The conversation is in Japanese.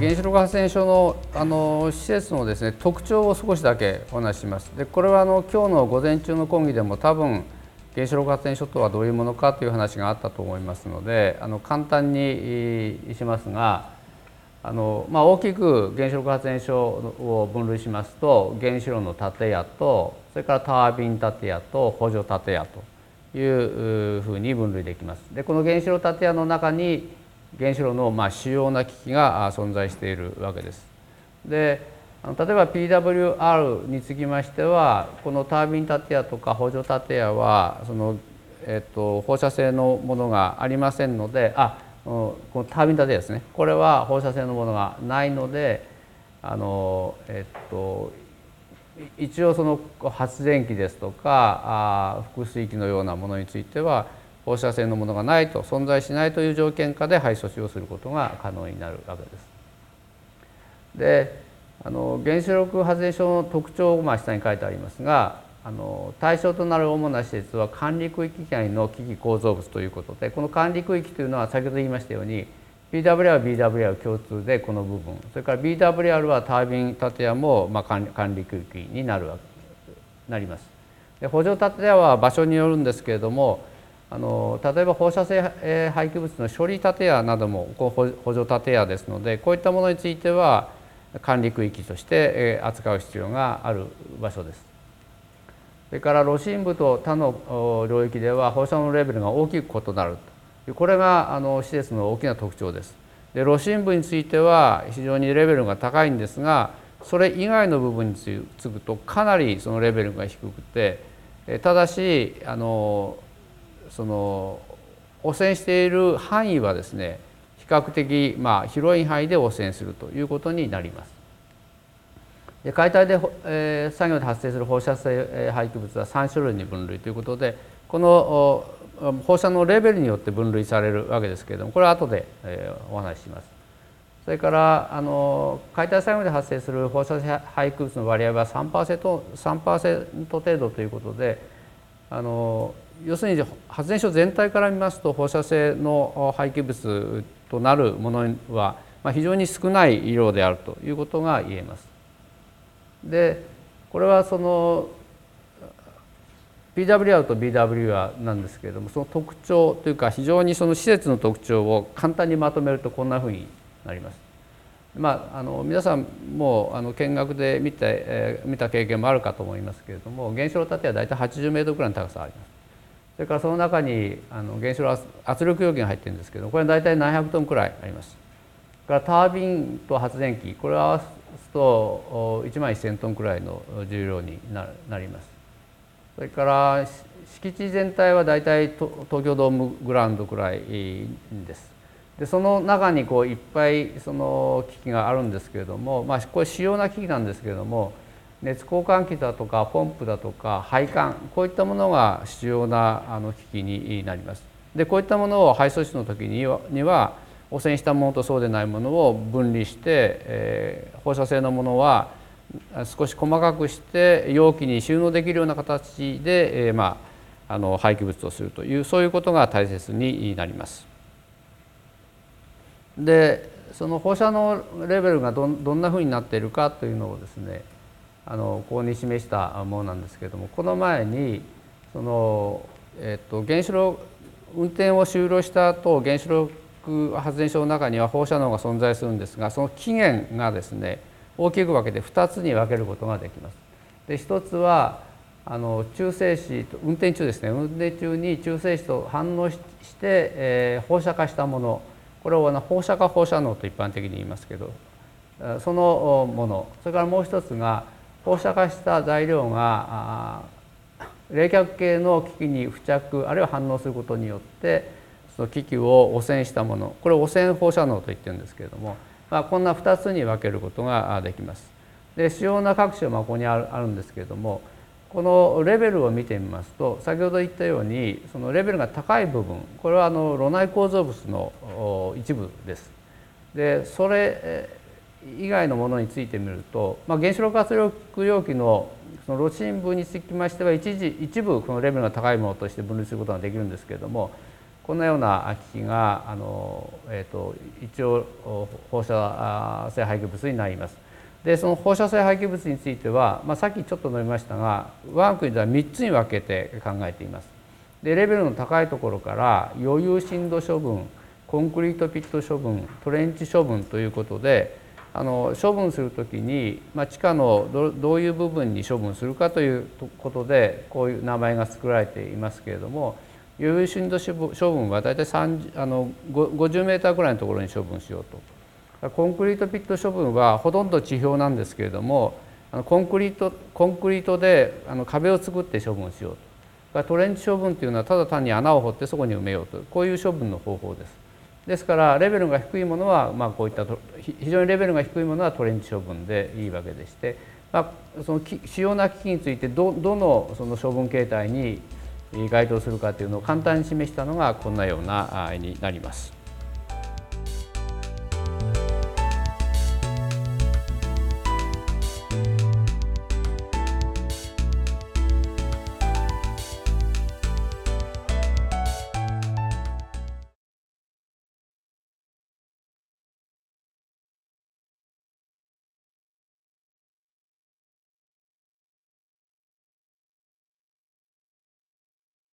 原子力発電所のあの施設のですね特徴を少しだけお話しします。でこれはあの今日の午前中の講義でも多分原子力発電所とはどういうものかという話があったと思いますのであの簡単にしますがあの、まあ、大きく原子力発電所を分類しますと原子炉の建屋とそれからタービン建屋と補助建屋というふうに分類できます。でこの原子炉建屋の中に原子炉のまあ主要な機器が存在しているわけです。で例えば PWR につきましてはこのタービン建屋とか補助建屋はその、えっと、放射性のものがありませんのであこのタービン建屋ですねこれは放射性のものがないのであの、えっと、一応その発電機ですとかあ複水機のようなものについては放射性のものがないと存在しないという条件下で廃措置をすることが可能になるわけです。であの原子力発電所の特徴をまあ下に書いてありますがあの対象となる主な施設は管理区域外の機器構造物ということでこの管理区域というのは先ほど言いましたように BWR は BWR 共通でこの部分それから BWR はタービン建屋もまあ管理区域になるわけなります。で補助建屋は場所によるんですけれどもあの例えば放射性廃棄物の処理建屋なども補助建屋ですのでこういったものについては管理区域として扱う必要がある場所です。それから露心部と他の領域では放射能レベルが大きく異なるこれがあの施設の大きな特徴です。で露心部については非常にレベルが高いんですがそれ以外の部分につくとかなりそのレベルが低くてただしあのその汚染している範囲はですね比較的まあ広い範囲で汚染するということになります。で解体で、えー、作業で発生する放射性廃棄物は3種類に分類ということでこの放射のレベルによって分類されるわけですけれどもこれは後で、えー、お話しします。それからあの解体作業で発生する放射性廃棄物の割合は 3%, 3程度ということであの要するに発電所全体から見ますと放射性の廃棄物となるものは非常に少ない量であるということが言えます。でこれはその PWR と BWR なんですけれどもその特徴というか非常にその施設の特徴を簡単にまとめるとこんなふうになります。まあ、あの皆さんもあの見学で見て、えー、見た経験もあるかと思いますけれども原子炉建ては大体80メートルくらいの高さがあります。それからその中にあの原子炉圧力容器が入ってるんですけどこれは大体700トンくらいあります。からタービンと発電機これを合わすと1万1,000トンくらいの重量になります。それから敷地全体は大体東京ドームグラウンドくらいです。でその中にこういっぱいその機器があるんですけれども、まあ、これ主要な機器なんですけれども熱交換器だとかポンプだとか配管こういったものが主要なあの機器になります。でこういったものを配送しの時には汚染したものとそうでないものを分離して、えー、放射性のものは少し細かくして容器に収納できるような形で、えー、まあ、あの廃棄物とするというそういうことが大切になります。でその放射能レベルがどどんなふうになっているかというのをですねあのここに示したものなんですけれどもこの前にその、えっと、原子炉運転を終了した後原子力発電所の中には放射能が存在するんですがその起源がですね大きく分けて2つに分けることができます。で1つはあの中性子と運転中ですね。運転中に中性子と反応して、えー、放射化したもの。これを放射化放射能と一般的に言いますけどそのもの。それからもう一つが放射化した材料が冷却系の機器に付着あるいは反応することによってその機器を汚染したものこれを汚染放射能と言ってるんですけれども、まあ、こんな2つに分けることができます。で主要な各種はここにあるあるんですけれどもこのレベルを見てみますと先ほど言ったようにそのレベルが高い部分これはあの炉内構造物の一部です。でそれ以外のものについてみると、まあ、原子力圧力容器のその炉心部につきましては一時一部このレベルが高いものとして分類することができるんですけれどもここんなような機器があの、えーと、一応放射性廃棄物になります。でその放射性廃棄物については、まあ、さっきちょっと述べましたが我が国では3つに分けて考えています。でレベルの高いところから余裕深度処分コンクリートピット処分トレンチ処分ということであの処分するときに、まあ、地下のどういう部分に処分するかということでこういう名前が作られていますけれども余裕深度処分は大体あの50メーターぐらいのところに処分しようとコンクリートピット処分はほとんど地表なんですけれどもコンクリートコンクリートであの壁を作って処分しようとトレンチ処分というのはただ単に穴を掘ってそこに埋めようとこういう処分の方法です。ですからレベルが低いものは、まあ、こういった非常にレベルが低いものはトレンチ処分でいいわけでして、まあ、その主要な機器についてどどのその処分形態に該当するかというのを簡単に示したのがこんなような絵になります。